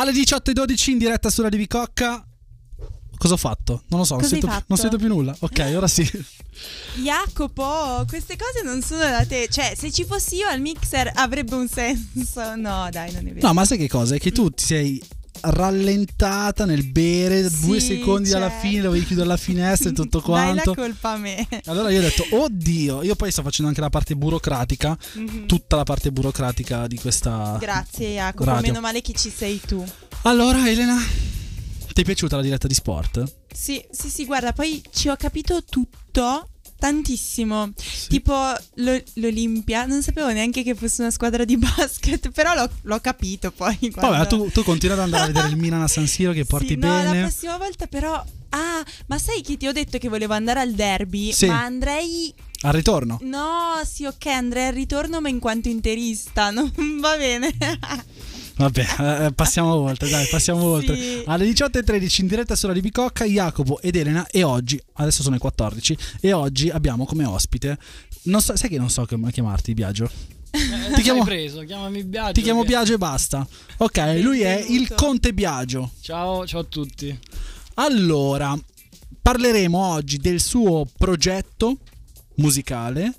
Alle 18.12 in diretta sulla DV Cocca. Cosa ho fatto? Non lo so, non sento, fatto? non sento più nulla. Ok, ora sì. Jacopo, queste cose non sono da te. Cioè, se ci fossi io al mixer avrebbe un senso. No, dai, non è vero. No, ma sai che cosa? È che tu ti sei rallentata nel bere Sì, due secondi alla certo. fine, dovevi chiudere la finestra e tutto Dai la quanto. colpa a me. Allora io ho detto, oddio, io poi sto facendo anche la parte burocratica, Mhm. tutta la parte burocratica di questa... Grazie Jacopo, Radio. meno male che ci sei tu. Allora Elena, ti è piaciuta la diretta di sport? Sì, sì, sì, guarda, poi ci ho capito tutto. Tantissimo, tipo lo- l'Olimpia, non sapevo neanche che fosse una squadra di basket, però l'ho, l'ho capito poi. Quando... Vabbè, tu, tu continua ad andare a vedere il Milan a San Siro che porti Sì, no, bene. la prossima volta però... Ah, ma sai che ti ho detto che volevo andare al derby? Sì. Ma andrei... Al ritorno. No, sì, ok, andrei al ritorno, ma in quanto interista, non va bene. Vabbè, eh, passiamo oltre, dai, passiamo Sì. oltre. Alle 18.13 in diretta sulla di Bicocca, Jacopo ed Elena e oggi, adesso sono le 14, e oggi abbiamo come ospite, non so, sai che non so come chiamarti Biagio? Eh, Ti chiamo- preso, chiamami Biagio. Ti chiamo Biagio e basta. Ok, lui è il Benvenuto. Conte Biagio. Ciao, ciao a tutti. Allora, parleremo oggi del suo progetto musicale,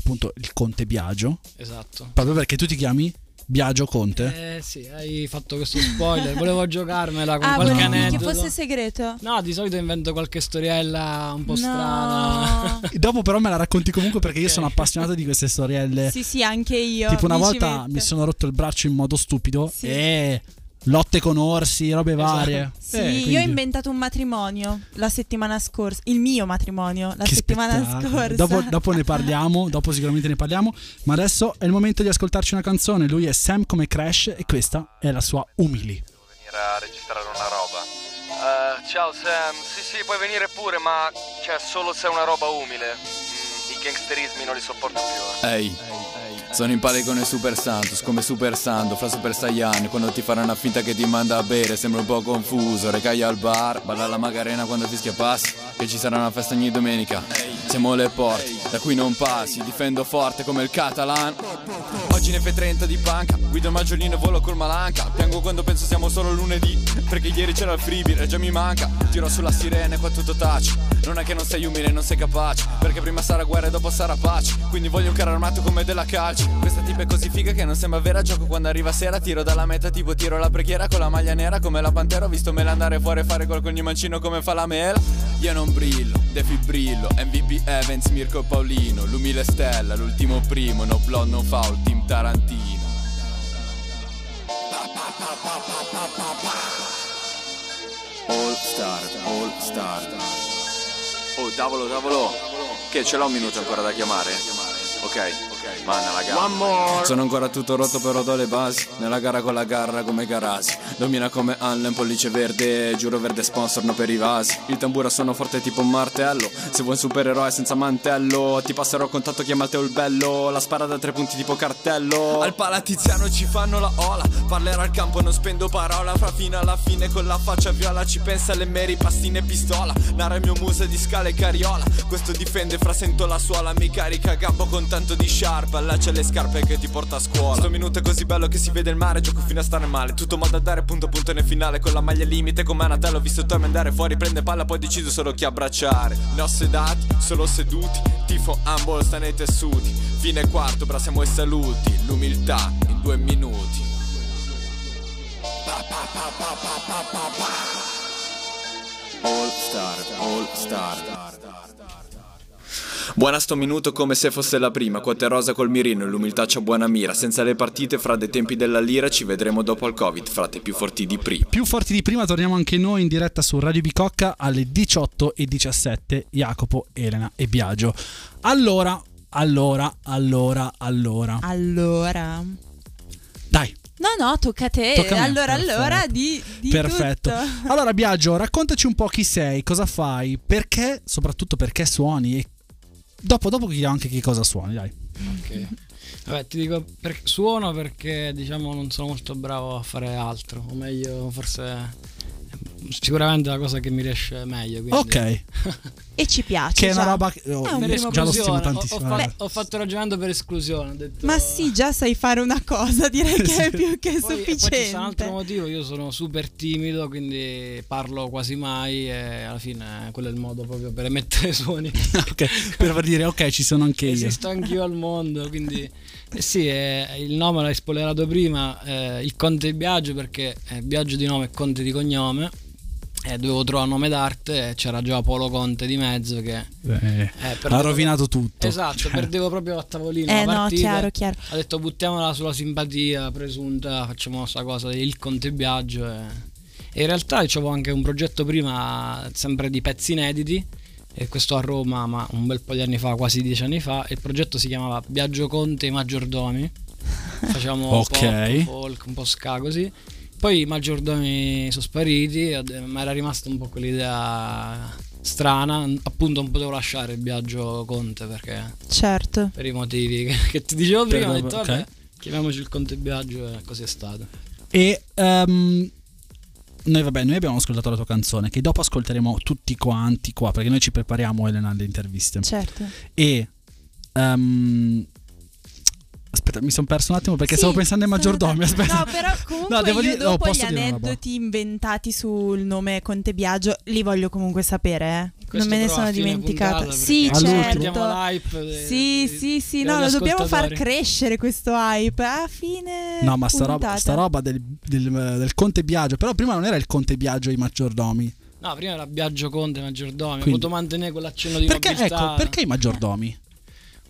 appunto il Conte Biagio, Esatto. proprio perché tu ti chiami Biagio Conte. Eh sì, hai fatto questo spoiler. Volevo giocarmela con ah, qualche volevi che aneddoto. fosse segreto? No, di solito invento qualche storiella un po' No. strana. Dopo però me la racconti comunque perché io Ok. sono appassionato di queste storielle. Sì, sì, anche io. tipo una mi volta mi sono rotto il braccio in modo stupido Sì. e lotte con orsi, robe Esatto. varie. Sì, Eh, io ho inventato un matrimonio la settimana scorsa. Il mio matrimonio la Che settimana spettacolo. scorsa. Dopo, dopo ne parliamo, dopo sicuramente ne parliamo. Ma adesso è il momento di ascoltarci una canzone. Lui è Sam come Crash e questa è la sua Umili. Devo venire a registrare una roba. Eh, ciao Sam, sì sì puoi venire pure, ma cioè solo se è una roba umile. Mm, I gangsterismi non li sopporto più. eh. Ehi, sono in il Super Santos, come Super Sando, fra Super Saiyan. Quando ti farà una finta che ti manda a bere, sembra un po' confuso. Recai al bar, balla la magarena quando fischia passi Che ci sarà una festa ogni domenica. Siamo alle porte, da qui non passi, difendo forte come il Catalan. Oggi ne fai 30 di panca, guido il maggiolino e volo col malanca. Piango quando penso siamo solo lunedì, perché ieri c'era il freebie e già mi manca. Tiro sulla sirena e qua tutto taci, non è che non sei umile, non sei capace Perché prima sarà guerra e dopo sarà pace, quindi voglio un carro armato come della calci Questa tipa è così figa che non sembra vera gioco. Quando arriva sera Tiro dalla meta tipo tiro la preghiera con la maglia nera come la pantera. Ho visto mela andare fuori e fare gol con mancino come fa la mela. Io non brillo, defibrillo, MVP Evans, Mirko Paolino L'umile stella, l'ultimo primo, no blood, no foul, team Tarantino. All star, all star. Oh tavolo, tavolo Che ce l'ho un minuto ancora da chiamare? Ok, ok, manna la gara. Sono ancora tutto rotto però do le basi. Nella gara con la garra come Garasi. Domina come Allen, pollice verde. Giuro verde sponsor, no per i vasi. Il tamburo suono forte tipo un martello. Se vuoi un supereroe senza mantello Ti passerò a contatto, chiama il bello. La spara da tre punti tipo cartello. Al palatiziano ci fanno la ola. Parlerò al campo, non spendo parola. Fra fino alla fine con la faccia viola Ci pensa le meri pastine e pistola. Narra il mio muso di scala e cariola. Questo difende fra sento la suola. Mi carica a gambo con tanto di sciarpa Allaccia le scarpe che ti porta a scuola. Sto minuto è così bello che si vede il mare Gioco fino a stare male. Tutto mal da dare punto punto nel finale Con la maglia limite come a Natale Ho visto Tommy andare fuori Prende palla poi decido solo chi abbracciare. Ne ho sedati, solo seduti Tifo handball sta nei tessuti. Fine quarto, brasiamo i saluti L'umiltà in due minuti. All star, all star Buona sto minuto come se fosse la prima Quote rosa col mirino e l'umiltà c'ha buona mira Senza le partite fra dei tempi della lira Ci vedremo dopo al covid Frate più forti di prima Più forti di prima, torniamo anche noi in diretta su Radio Bicocca alle 18.17. Jacopo, Elena e Biagio. Allora, allora, allora, allora. Allora. Dai, No, no, tocca a te. Tocca a allora, perfetto. allora, di, di Perfetto. tutto. Allora, Biagio, raccontaci un po' chi sei, cosa fai, perché, soprattutto perché suoni e dopo, dopo chiediamo anche che cosa suoni, dai. Ok. Vabbè, ti dico, per- suono perché diciamo non sono molto bravo a fare altro, o meglio, forse sicuramente la cosa che mi riesce meglio. Quindi. Ok, E ci piace. che è una roba che oh, un già lo esclusione, stimo ho- tantissimo. Ho, fa- guarda. ho fatto il ragionamento per esclusione. Ho detto, Ma sì, già sai fare una cosa, direi che è più che Poi, e poi ci sta un altro sufficiente. motivo, io sono super timido, quindi parlo quasi mai e alla fine quello è il modo proprio per emettere suoni. Ok, per dire ok, ci sono anche io. Esisto anch'io al mondo, quindi eh sì, eh, il nome l'hai spoilerato prima, eh, il Conte Biagio perché eh, Biagio di nome e Conte di cognome. E dovevo trovare un nome d'arte e c'era già Polo Conte di mezzo che Eh, eh, ha rovinato tutto. Esatto, Cioè, perdevo proprio a tavolino Eh la no, partita. chiaro, chiaro. Ha detto buttiamola sulla simpatia presunta, facciamo questa cosa il Conte Biagio. E, e in realtà avevo anche un progetto prima, sempre di pezzi inediti, e questo a Roma, ma un bel po' di anni fa, quasi dieci anni fa. Il progetto si chiamava Biagio Conte e i Maggiordomi. Facciamo Ok. pop, folk, un po' ska così. Poi i maggiordomi sono spariti, mi era rimasta un po' quell'idea strana. Appunto, non potevo lasciare il Biagio Conte perché Certo. per i motivi che, che ti dicevo prima. Ho detto, ok. vabbè, chiamiamoci il Conte Biagio e così è stato. E ehm, noi, vabbè, noi abbiamo ascoltato la tua canzone, che dopo ascolteremo tutti quanti qua, perché noi ci prepariamo, Elena, alle interviste. Certo. E ehm, aspetta, mi sono perso un attimo perché Sì, stavo pensando ai maggiordomi. Aspetta. No, però comunque No, devo io dire- no, dopo posso gli aneddoti inventati sul nome Conte Biagio li voglio comunque sapere, eh. Non me ne sono dimenticata. Sì, certo. Sì, de- sì, sì, degli no, lo dobbiamo far crescere questo hype a fine No, ma sta roba, sta roba del, del- del Conte Biagio, però prima non era il Conte Biagio e i maggiordomi. No, prima era Biagio Conte, Maggiordomi. Ho Quindi- voluto mantenere quell'accenno di Perché, nobiltà. ecco, perché i maggiordomi?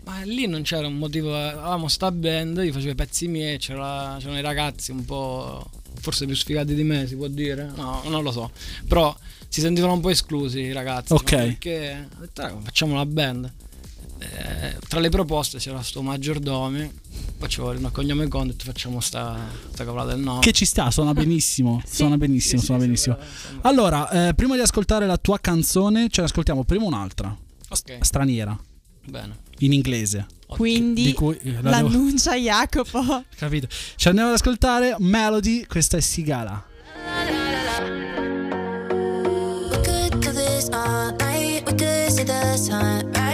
Ma lì non c'era un motivo. Avevamo sta band, io facevo i pezzi miei, c'era- c'erano i ragazzi un po'. forse più sfigati di me, si può dire. No, non lo so. Però si sentivano un po' esclusi i ragazzi. Ok. ma Perché ho detto, "Raga, facciamo una band. Eh, tra le proposte c'era sto maggiordomi. Facevo il cognome Conte, detto, facciamo sta, sta cavolata del nome. Che ci sta, suona benissimo. suona benissimo, Sì, suona sì, benissimo. Allora, eh, prima di ascoltare la tua canzone, ce ne ascoltiamo prima un'altra, Ok, straniera, bene. In inglese. Quindi Di cui eh, la devo- l'annuncia Jacopo. Capito? Ci andiamo ad ascoltare Melody, questa è Sigala. All night. We could see the sunrise.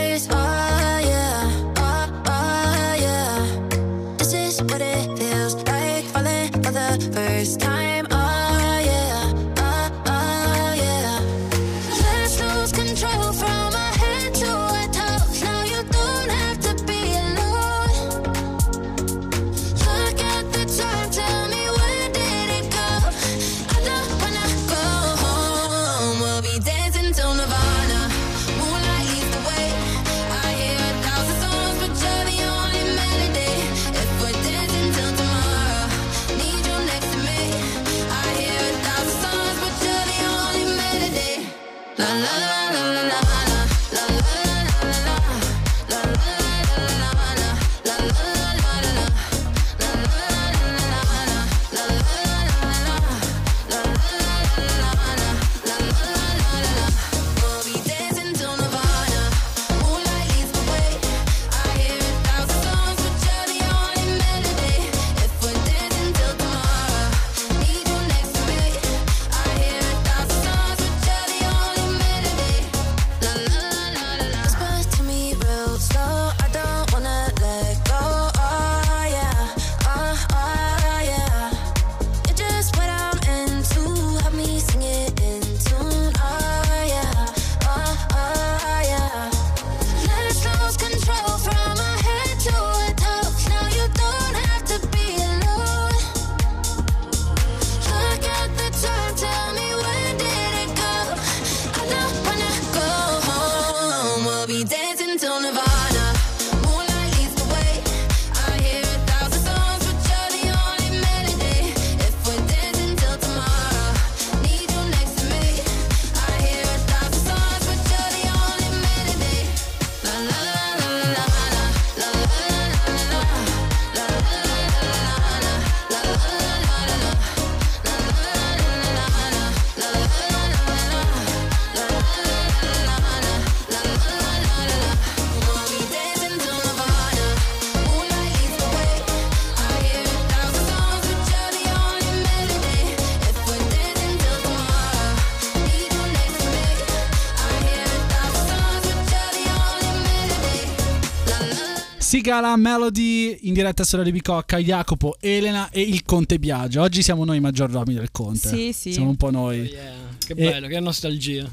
Sigala Melody in diretta su Radio Bicocca, Jacopo, Elena e il Conte Biagio. Oggi siamo noi i maggiordomi del Conte. Sì, sì. Siamo un po' noi. Yeah, che E- bello, che nostalgia.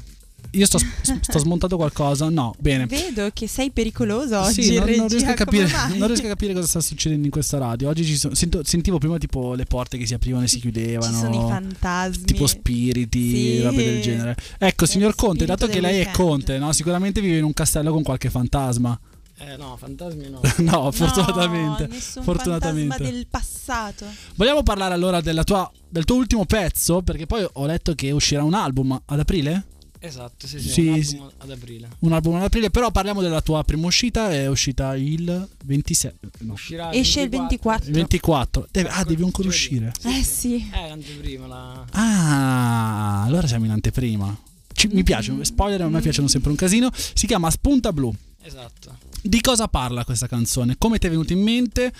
Io sto, sto smontando qualcosa? No, bene. Vedo che sei pericoloso oggi Sì, non, non riesco a capire, non riesco a capire cosa sta succedendo in questa radio. Oggi ci sono- sento- sentivo prima tipo le porte che si aprivano e si chiudevano. Ci sono i fantasmi. Tipo spiriti, Sì. robe del genere. Ecco, signor Conte, dato che lei è. Conte, no? sicuramente vive in un castello con qualche fantasma. Eh no, fantasmi no. no, fortunatamente. No, fortunatamente. fantasma del passato. Vogliamo parlare allora della tua- del tuo ultimo pezzo? Perché poi ho letto che uscirà un album ad aprile? Esatto, sì, sì, Sì, un album sì. ad aprile. Un album ad aprile, però parliamo della tua prima uscita, è uscita il 26. no, Uscirà Esce il 24. il 24. Deve- ah, devi ancora uscire. Eh sì. Eh, l'anteprima, la... Ah, allora siamo in anteprima. Ci- mi piace, spoiler, a me piacciono sempre un casino. Si chiama Spunta Blu. Esatto. Di cosa parla questa canzone? Come ti è venuta in mente?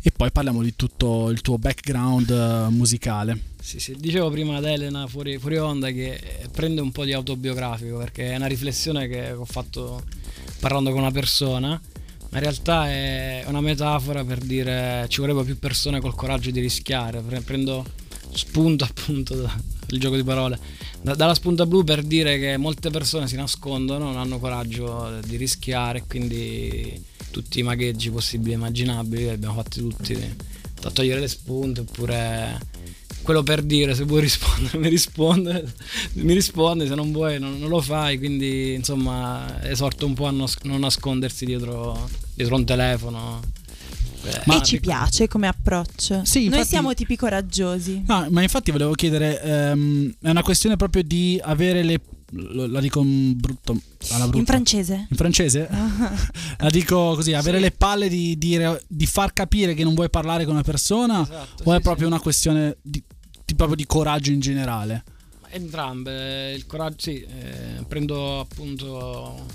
E poi parliamo di tutto il tuo background eh, musicale. Sì, sì, dicevo prima ad Elena fuori, fuori onda che eh, prende un po' di autobiografico perché è una riflessione che ho fatto parlando con una persona, ma in realtà è una metafora per dire ci vorrebbero più persone col coraggio di rischiare. Pre- Prendo spunto appunto da- dal gioco di parole, da- dalla spunta blu per dire che molte persone si nascondono, non hanno coraggio di rischiare, quindi tutti i magheggi possibili e immaginabili li abbiamo fatti tutti. Da togliere le spunte oppure quello per dire se vuoi rispondere mi risponde mi risponde se non vuoi non, non lo fai quindi insomma esorto un po' a non nascondersi dietro, dietro un telefono Beh, Ma- e ci piace come approccio. Sì, Noi infatti- siamo tipi coraggiosi. No, ma infatti volevo chiedere, ehm, è una questione proprio di avere le... lo- La dico in brutto, alla brutta. In francese? In francese? La dico così, avere Sì. le palle di, dire, di far capire che non vuoi parlare con una persona Esatto, o è sì, proprio sì. una questione di, di- proprio di coraggio in generale? entrambe il coraggio sì eh, prendo appunto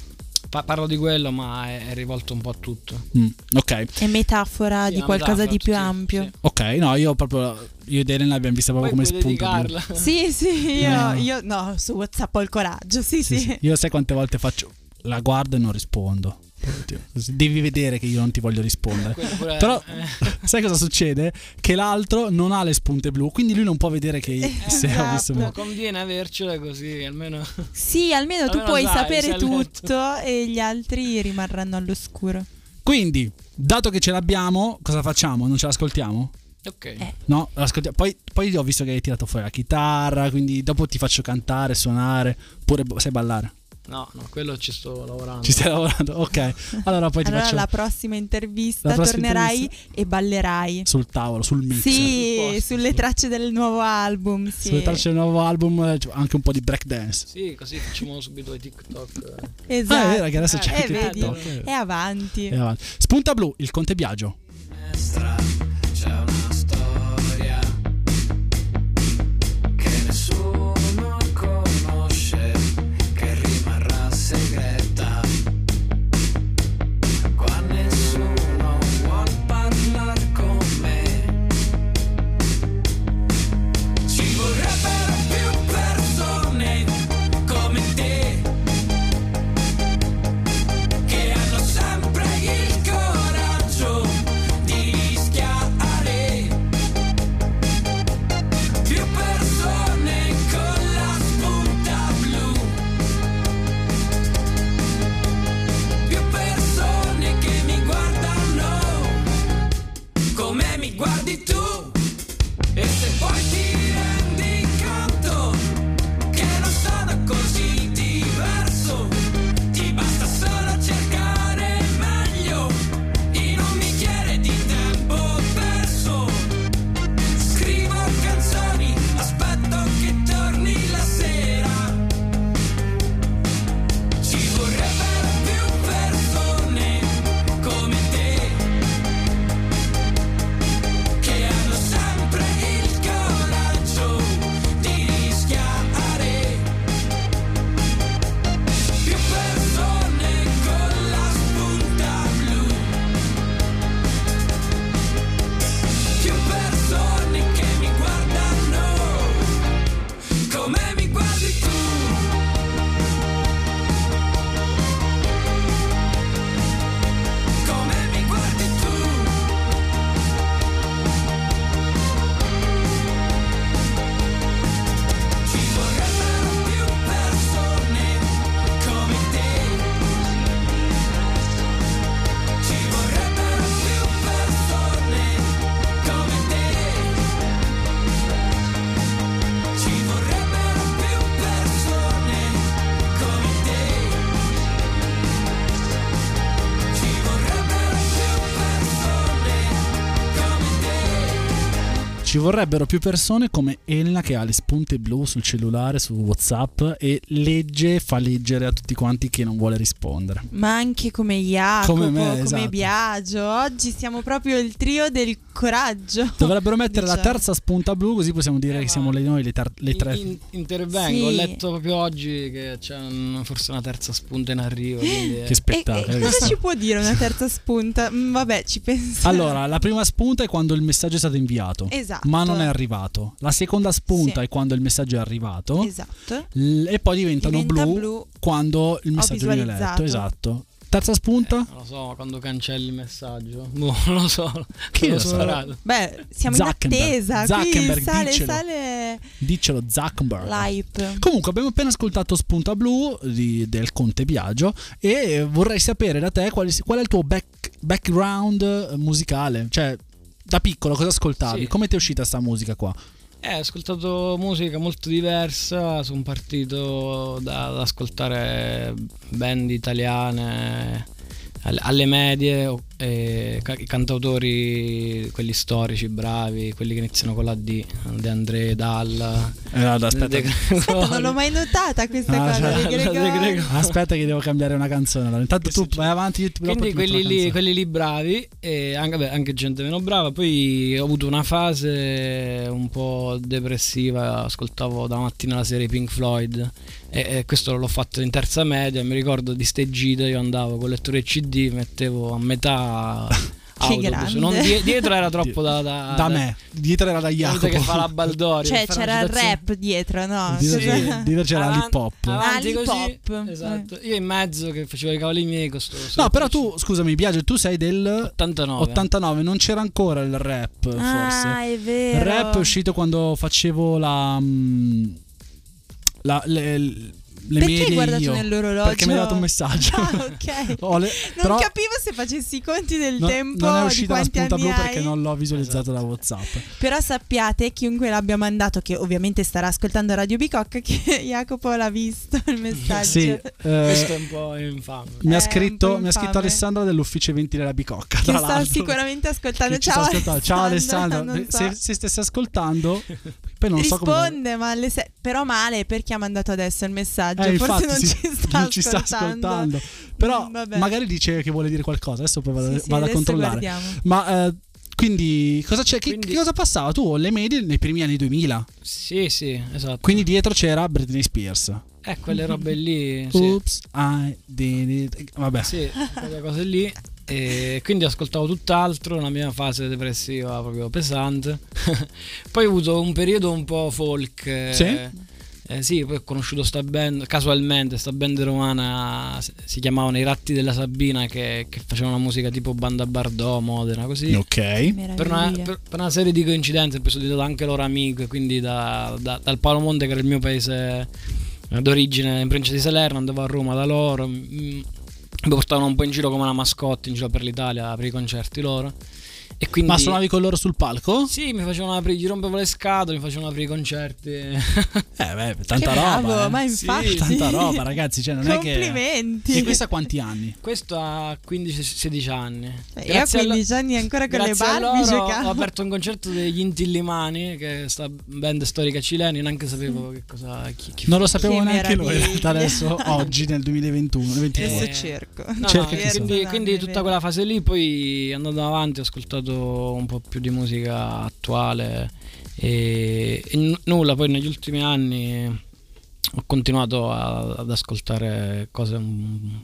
pa- parlo di quello ma è, è rivolto un po' a tutto Mm, ok, È metafora Sì, di una qualcosa metafora, di più sì, ampio. sì. ok, no, io proprio, io ed Elena l'abbiamo vista proprio poi come spunto. Sì, sì, io, No. io no, su WhatsApp ho il coraggio. Sì, Sì, sì. sì. Io sai quante volte faccio, la guardo e non rispondo. Devi vedere che io non ti voglio rispondere. Pure- Però eh. sai cosa succede? Che l'altro non ha le spunte blu, quindi lui non può vedere che se ho visto Esatto. blu. conviene avercele così almeno Sì, almeno tu Almeno puoi sai, sapere tutto e gli altri rimarranno all'oscuro. Quindi, dato che ce l'abbiamo, cosa facciamo? Non ce l'ascoltiamo? ok Eh. No, l'ascoltiamo. Poi, poi ho visto che hai tirato fuori la chitarra, quindi dopo ti faccio cantare, suonare, oppure bo- sai ballare. No no quello ci sto lavorando Ci stai lavorando? Ok. Allora poi ti allora faccio la prossima intervista La prossima tornerai intervista. e ballerai. sul tavolo, sul mix. Sì, sulle sì. tracce del nuovo album. Sì. Sulle tracce del nuovo album eh, c'è anche un po' di breakdance. sì così facciamo subito i TikTok Esatto. Ah, è vero che adesso c'è eh, anche vedi? TikTok. E avanti. E avanti. Spunta blu, il Conte Biagio. Maybe. Vorrebbero più persone come Elena che ha le spunte blu sul cellulare, su WhatsApp e legge, fa leggere a tutti quanti che non vuole rispondere. Ma anche come Jacopo, Come come, me, esatto. Biagio. Oggi siamo proprio il trio del coraggio. Dovrebbero mettere la Diciamo. terza spunta blu così possiamo dire Eh, che siamo le, noi le, ter- le tre. In- in- intervengo, Sì. ho letto proprio oggi che c'è un- forse una terza spunta in arrivo. Quindi, Che E, spettacolo. e cosa ci può dire una terza spunta? Mm, vabbè, ci penso. Allora, la prima spunta è quando il messaggio è stato inviato, Esatto. Ma non è arrivato. La seconda spunta Sì. è quando il messaggio è arrivato. Esatto. L- e poi diventano Diventa blu, blu. quando il messaggio viene letto. Esatto. Terza spunta? non lo so, quando cancelli il messaggio. Boh, non lo so. Chi lo sa? Beh, siamo Zuckerberg. in attesa. Zuckerberg, sale, diccelo. sale Diccelo Zuckerberg. l'hype. Comunque abbiamo appena ascoltato Spunta Blu di- del Conte Biagio e vorrei sapere da te qual, qual è il tuo back- background eh, musicale, cioè da piccolo cosa ascoltavi? Sì. Come ti è uscita sta musica qua? Eh, ho ascoltato musica molto diversa, sono partito da- ad ascoltare band italiane alle, medie, o- ca- i cantautori, quelli storici, bravi, quelli che iniziano con la D, De André, Dalla, Eh, aspetta, De Aspetta, non l'ho mai notata questa Ah, cosa. cioè, aspetta che devo cambiare una canzone. Allora, intanto tu vai avanti. io ti- Quindi quelli lì, quelli lì bravi e anche, beh, anche gente meno brava. Poi ho avuto una fase un po' depressiva, ascoltavo da mattina la serie Pink Floyd e, e questo l'ho fatto in terza media. Mi ricordo di ste gite, io andavo con lettore CD, mettevo a metà autobus. Non die- dietro era troppo da, da, da me, dietro era da Jacopo. che fa la baldoria. Cioè, c'era il rap dietro, no? Dietro, Sì. Cosa- dietro c'era Avan- l'hip hop. Avanti Ah, così. hop. Esatto. Io in mezzo che facevo i cavoli miei con sto- sto- No, però tu, scusami, Biagio, tu sei del 89. 89, non c'era ancora il rap, forse. Ah, è vero. Il rap è uscito quando facevo la. mm, la le, le Perché hai medie guardato io. nell'orologio? Perché mi hai dato un messaggio. Ah, ok. Le- Non però capivo se facessi i conti del no- tempo non è uscita la spunta blu hai. perché non l'ho visualizzato Esatto. da WhatsApp. Però sappiate, chiunque l'abbia mandato, che ovviamente starà ascoltando Radio Bicocca, che Jacopo l'ha visto il messaggio. Sì, eh, Questo è un po' infame. mi, ha scritto, mi ha scritto. Alessandra dell'ufficio eventi della Bicocca. Che tra sta sicuramente ascoltando. Ciao, ascoltando. Ciao Alessandra, so. se, se stesse ascoltando, poi non so come. Risponde, ma se- però male perché ha mandato adesso il messaggio. Eh, Forse infatti, non sì, ci sta non ci sta ascoltando. Però Mm, vabbè. magari dice che vuole dire qualcosa. Adesso poi vado, Sì, sì, vado a controllare. guardiamo. Ma eh, quindi cosa c'è? Che, Quindi- che cosa passava? Tu alle medie nei primi anni 2000. Sì, sì, esatto. Quindi dietro c'era Britney Spears. Eh, quelle robe lì. Sì, Oops, I did it. Vabbè. sì quelle cose lì. E quindi ascoltavo tutt'altro, una mia fase depressiva proprio pesante. poi ho avuto un periodo un po' folk. eh, Sì? eh, sì, poi ho conosciuto sta band, casualmente, sta band romana, si- chiamavano I Ratti della Sabina, che, che facevano una musica tipo Banda Bardò, Modena, così. Ok. Per una, per- per una serie di coincidenze poi sono diventato anche loro amico, quindi da- da- dal Palomonte che era il mio paese eh, d'origine in provincia di Salerno, andavo a Roma da loro, mi portavano un po' in giro come una mascotte in giro per l'Italia per i concerti loro. E quindi, Ma suonavi con loro sul palco? Sì, mi facevano aprire, gli rompevo le scatole, mi facevano aprire i concerti. Eh, beh, tanta Che roba. bravo, eh. ma Sì, infatti. Tanta roba, ragazzi. Cioè, non è che. Complimenti. E questa a quanti anni? Questo a 15-16 anni. Eh, io a 15 anni ancora con le grazie a Barbie giocavo. ho aperto un concerto degli Intillimani, che è sta band storica cileni, neanche sapevo che cosa chi, chi Non lo sapevo Che neanche noi in realtà adesso, oggi nel 2021. 22. Adesso cerco. No, no, Cerca chi quindi, quindi tutta quella fase lì, poi andando avanti ho ascoltato un po' più di musica attuale e, e n- nulla, poi negli ultimi anni ho continuato a- ad ascoltare cose mm,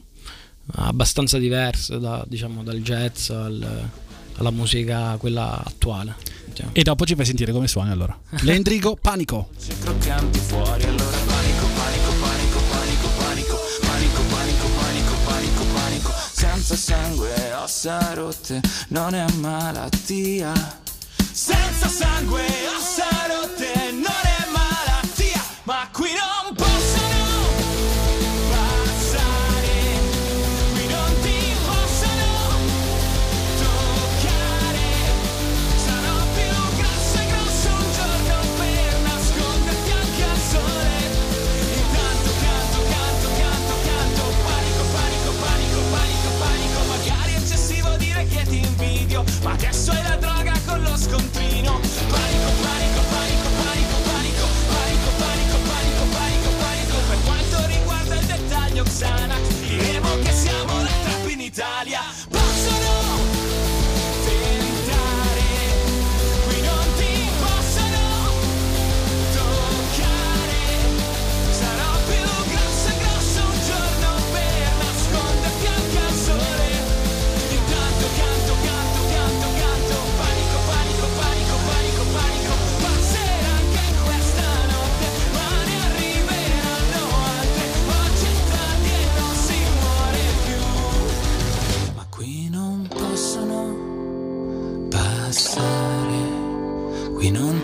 abbastanza diverse, da- diciamo dal jazz al- alla musica quella attuale. diciamo. E dopo ci fai sentire come suoni allora. L'Endrigo Panico. croccanti fuori allora panico panico panico panico panico panico panico panico panico panico senza sangue ossa rotte non è malattia. Senza sangue ossa rotte non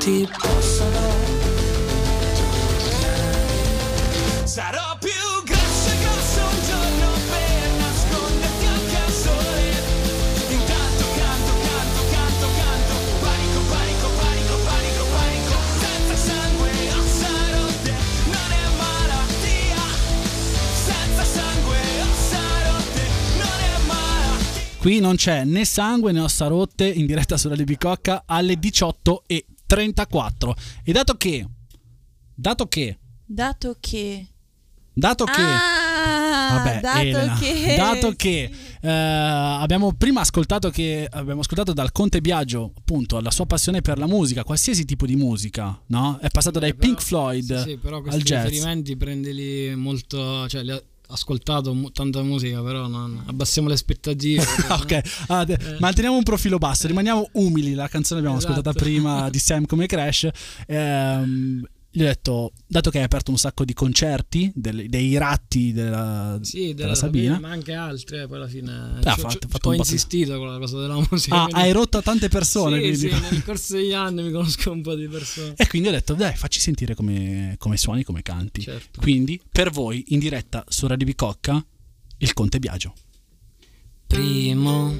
ti possano. Sarò più grosso e grosso un giorno per nasconderti anche al sole. Intanto canto, canto, canto, canto. Panico, panico, panico, panico, panico. Senza sangue, ossa rotte, non è malattia. Senza sangue, ossa rotte, non è malattia. Qui non c'è né sangue né ossa rotte in diretta sulla Libicocca alle 18.34. E dato che, dato che, Dato che... dato che... Ah, Vabbè, dato Elena, che... dato che eh, abbiamo prima ascoltato che abbiamo ascoltato dal Conte Biagio appunto la sua passione per la musica, qualsiasi tipo di musica, no? È passato dai Eh, però- Pink Floyd Sì, sì, però al questi jazz. riferimenti prendili molto. cioè, li ho ascoltato mu- tanta musica, però non, abbassiamo le aspettative. ok, ah, de- Eh. manteniamo un profilo basso, rimaniamo umili. La canzone l'abbiamo Esatto. ascoltata prima di Sam come Crash. Ehm, gli ho detto, dato che hai aperto un sacco di concerti, del- dei ratti della, Sì, della Sabina, ma anche altre. eh, Poi alla fine ha ci ho- fatto- ci- fatto ho un po' di- insistito con la cosa della musica. ah, quindi- hai rotto a tante persone. Sì, sì, nel corso degli anni mi conosco un po' di persone. E quindi ho detto, dai, facci sentire come, come suoni, come canti. Certo. Quindi, per voi, in diretta su Radio Bicocca, il Conte Biagio. Primo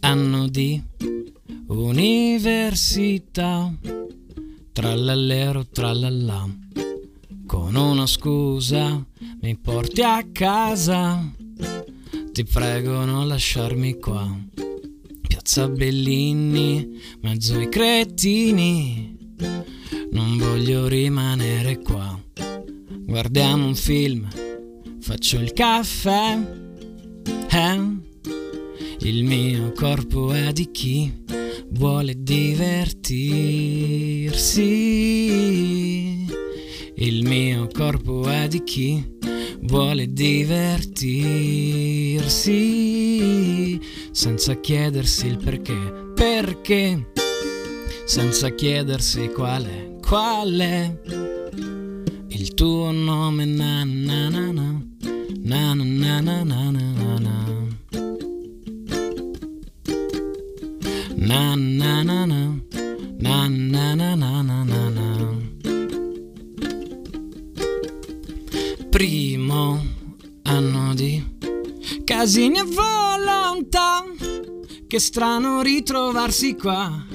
anno di università. Trallallero, trallallà. Con una scusa mi porti a casa. Ti prego non lasciarmi qua. Piazza Bellini, mezzo ai cretini. Non voglio rimanere qua. Guardiamo un film, faccio il caffè. Eh? Il mio corpo è di chi vuole divertirsi. Il mio corpo è di chi vuole divertirsi. Senza chiedersi il perché, perché. Senza chiedersi quale, quale. Il tuo nome na na na na na na na na na Na na na na. Na na na na na na na. Primo anno di casini e volontà Che strano ritrovarsi qua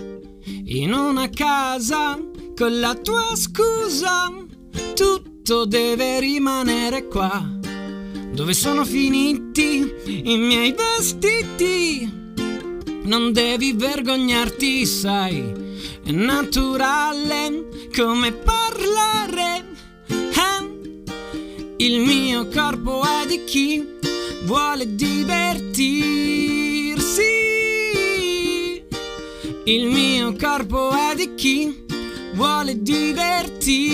In una casa con la tua scusa. Tutto deve rimanere qua Dove sono finiti i miei vestiti? Non devi vergognarti, sai, è naturale come parlare. eh? Il mio corpo è di chi vuole divertirsi. Il mio corpo è di chi vuole divertirsi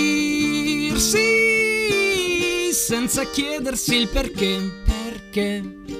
senza chiedersi il perché, perché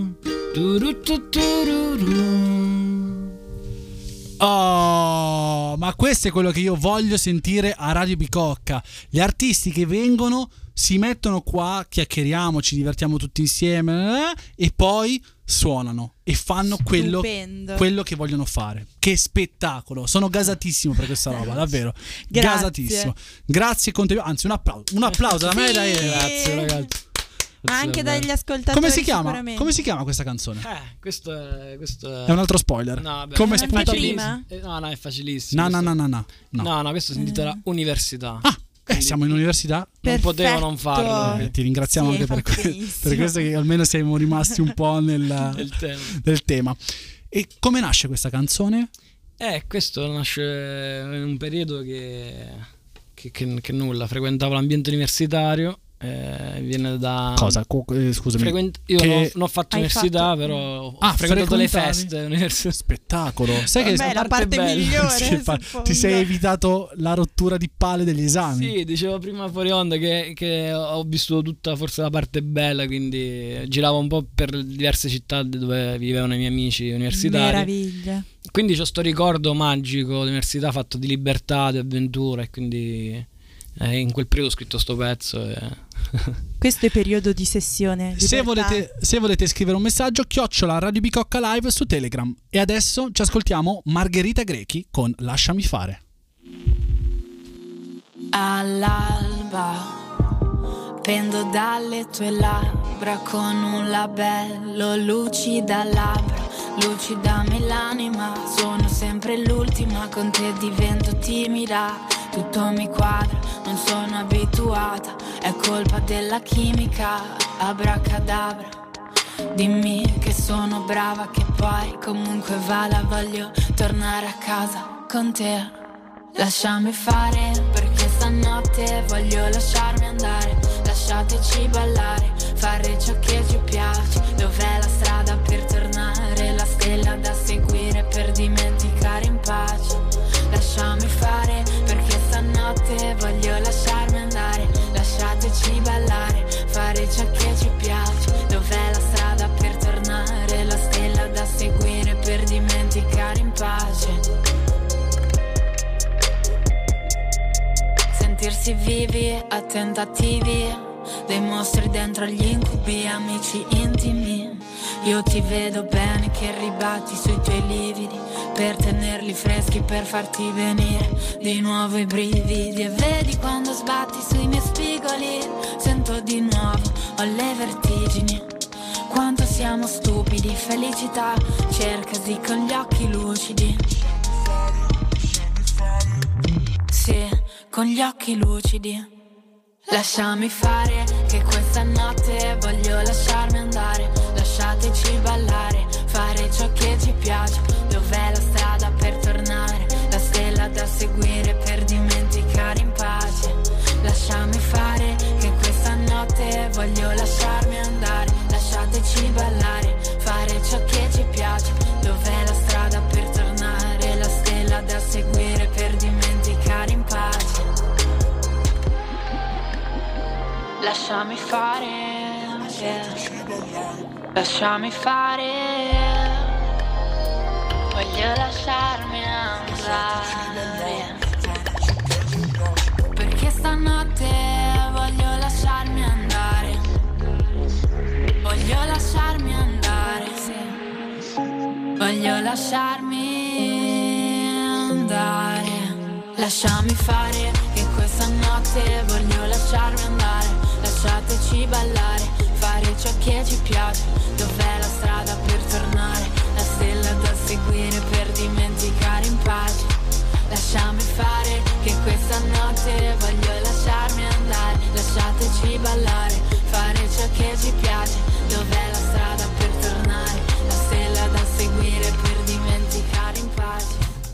Oh, ma questo è quello che io voglio sentire a Radio Bicocca. Gli artisti che vengono si mettono qua, chiacchieriamo, ci divertiamo tutti insieme eh, e poi suonano e fanno quello, quello che vogliono fare. Che spettacolo! Sono gasatissimo per questa roba, davvero. Grazie. Gasatissimo. Grazie Conte. Anzi, un applauso, un applauso da me e da. Elena. Grazie ragazzi. Ma anche dagli ascoltatori Come si chiama? Come si chiama questa canzone? Eh, questo è. Questo è... È un altro spoiler. No, vabbè, Come è prima? Eh, No, no, è facilissimo. No, no, questo- no, no, no. no. No, no, questo si intitola Università. Ah, eh, siamo in università. Non Perfetto. potevo non farlo. Eh, ti ringraziamo Sì, anche per, que- per questo che almeno siamo rimasti un po' nel, Del tema. del tema. E come nasce questa canzone? Eh, questo nasce in un periodo che, che, che- che nulla, frequentavo l'ambiente universitario eh, viene da... Cosa? Co- eh, scusami. Frequent- io Che- non, ho, non ho fatto Hai università, fatto- però ho Ah, frequentato le feste. Spettacolo. Sai che Vabbè, la parte parte bella. migliore. Sì, fa- ti sei evitato la rottura di palle degli esami. Sì, dicevo prima fuori onda che, che ho vissuto tutta forse la parte bella, quindi giravo un po' per diverse città dove vivevano i miei amici universitari. Meraviglia. Quindi c'ho sto ricordo magico dell'università fatto di libertà, di avventura e quindi eh, in quel periodo ho scritto sto pezzo. E... Questo è periodo di sessione. Se libertà. volete, se volete scrivere un messaggio, chiocciola Radio Bicocca Live su Telegram. E adesso ci ascoltiamo Margherita Grechi con Lasciami fare. All'alba pendo dalle tue labbra con un labello lucida labbra, lucidami l'anima, sono sempre l'ultima, con te divento timida, tutto mi quadra, non sono abituata, è colpa della chimica, abracadabra. Dimmi che sono brava, che poi comunque vada, voglio tornare a casa con te. Lasciami fare perché stanotte voglio lasciarmi andare, lasciateci ballare, fare ciò che ci piace. Dov'è la strada per tornare, la stella da seguire per dimenticare in pace. Lasciami fare stanotte voglio lasciarmi andare, lasciateci ballare, fare ciò che ci piace. Dov'è la strada per tornare, la stella da seguire per dimenticare in pace. Sentirsi vivi a tentativi dei mostri dentro gli incubi, amici intimi. Io ti vedo bene che ribatti sui tuoi lividi per tenerli freschi, per farti venire di nuovo i brividi. E vedi quando sbatti sui miei spigoli, sento di nuovo, ho le vertigini. Quanto siamo stupidi, felicità, cercasi con gli occhi lucidi. Sì, con gli occhi lucidi. Lasciami fare, che questa notte voglio lasciarmi andare. Lasciateci ballare, fare ciò che ci piace. Dov'è la strada per tornare? La stella da seguire per dimenticare in pace. Lasciami fare, che questa notte voglio lasciarmi andare. Lasciateci ballare, fare ciò che ci piace. Dov'è la strada per tornare? La stella da seguire per dimenticare in pace. Lasciami fare, yeah. Lasciami fare, voglio lasciarmi andare. Perché stanotte voglio lasciarmi andare, voglio lasciarmi andare, voglio lasciarmi andare. Lasciami fare questa notte voglio lasciarmi andare, lasciateci ballare, fare ciò che ci piace, dov'è la strada per tornare, la stella da seguire per dimenticare in pace. Lasciami fare che questa notte voglio lasciarmi andare, lasciateci ballare, fare ciò che ci piace,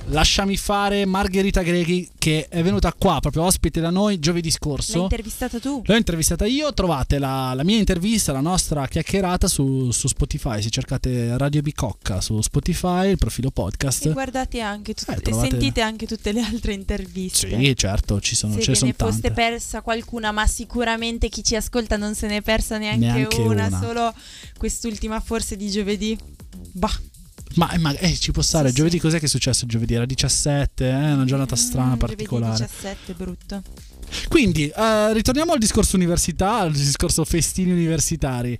Lasciami fare Margherita Grechi che è venuta qua proprio ospite da noi giovedì L'hai scorso. intervistata tu? L'ho intervistata io, trovate la, la mia intervista, la nostra chiacchierata su, su Spotify, se cercate Radio Bicocca su Spotify, il profilo podcast. E guardate anche tutte, Eh, trovate- sentite anche tutte le altre interviste. Sì, certo, ci sono, se ce ne ve ne sono foste tante. persa qualcuna, ma sicuramente chi ci ascolta non se ne è persa neanche, Neanche una, una. solo quest'ultima forse di giovedì. Bah, Ma, eh, ma, eh, ci può stare, Sì, giovedì sì. cos'è che è successo giovedì? Era 17, eh, una giornata strana, Mm, particolare. Giovedì 17, brutto. Quindi, eh, ritorniamo al discorso università, al discorso festini universitari.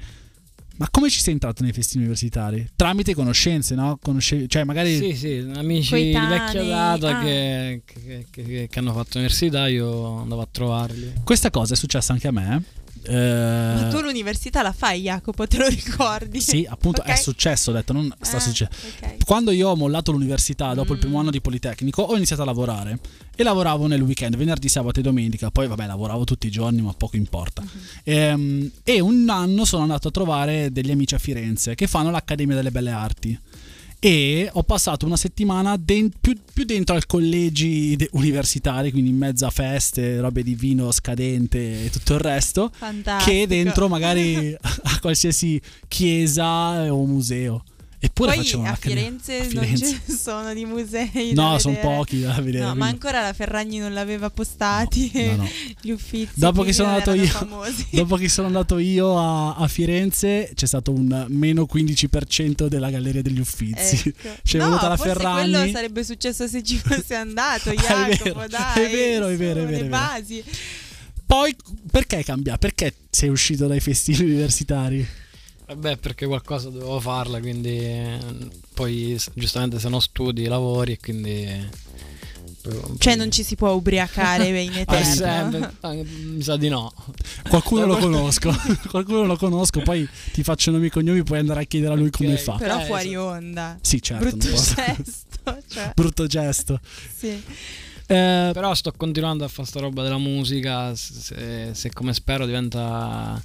Ma come ci sei entrato nei festini universitari? Tramite conoscenze, no? Conosce- cioè, magari Sì, sì, amici di vecchia data ah. che, che- che- che hanno fatto università, io andavo a trovarli. questa cosa è successa anche a me. Eh, Ma tu l'università la fai, Jacopo, te lo ricordi? Sì, appunto Ok. è successo, ho detto, non sta Ah, succedendo. ok. Quando io ho mollato l'università dopo il Mm. primo anno di Politecnico, ho iniziato a lavorare e lavoravo nel weekend, venerdì, sabato e domenica. Poi, vabbè, lavoravo tutti i giorni, ma poco importa. Mhm. Ehm, e un anno sono andato a trovare degli amici a Firenze che fanno l'Accademia delle Belle Arti. E ho passato una settimana den- più, più dentro al collegi de- universitari, quindi in mezzo a feste, robe di vino scadente e tutto il resto, Fantastico. che dentro magari a qualsiasi chiesa o museo. Eppure Poi facevano a. Firenze, A Firenze. non ne sono di musei. No, sono pochi da vedere. No, ma ancora la Ferragni non l'aveva postati. No, no. Gli uffizi. Dopo che sono andato io, dopo che sono andato io a, a Firenze, c'è stato un meno 15% della galleria degli Uffizi. Ecco. C'è no, venuta la forse Ferragni. quello sarebbe successo se ci fosse andato Ah, è Jacopo, vero, dai. è vero, è vero, è vero, le è basi. Poi perché cambia? Perché sei uscito dai festini universitari? Vabbè, perché qualcosa dovevo farla, quindi eh, poi giustamente se no studi, lavori e quindi... Cioè non ci si può ubriacare in Ah, eterno. sempre. Ah, mi sa di no. Qualcuno lo conosco, qualcuno lo conosco, poi ti faccio nomi e cognomi, puoi andare a chiedere a lui come Ok. fa. Però Eh, fuori esatto. onda. Sì, certo. Brutto gesto. Cioè, Brutto gesto. sì. Eh, Però sto continuando a fare sta roba della musica, se, se come spero diventa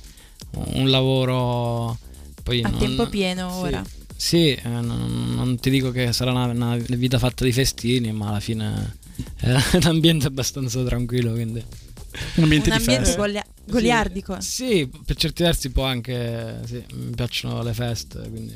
un lavoro... Poi A non- tempo pieno sì. ora. Sì, eh, non, non ti dico che sarà una, una vita fatta di festini, ma alla fine è un ambiente abbastanza tranquillo, quindi... un ambiente Un ambiente golia- goliardico. Sì, per certi versi può anche... Sì, mi piacciono le feste, quindi...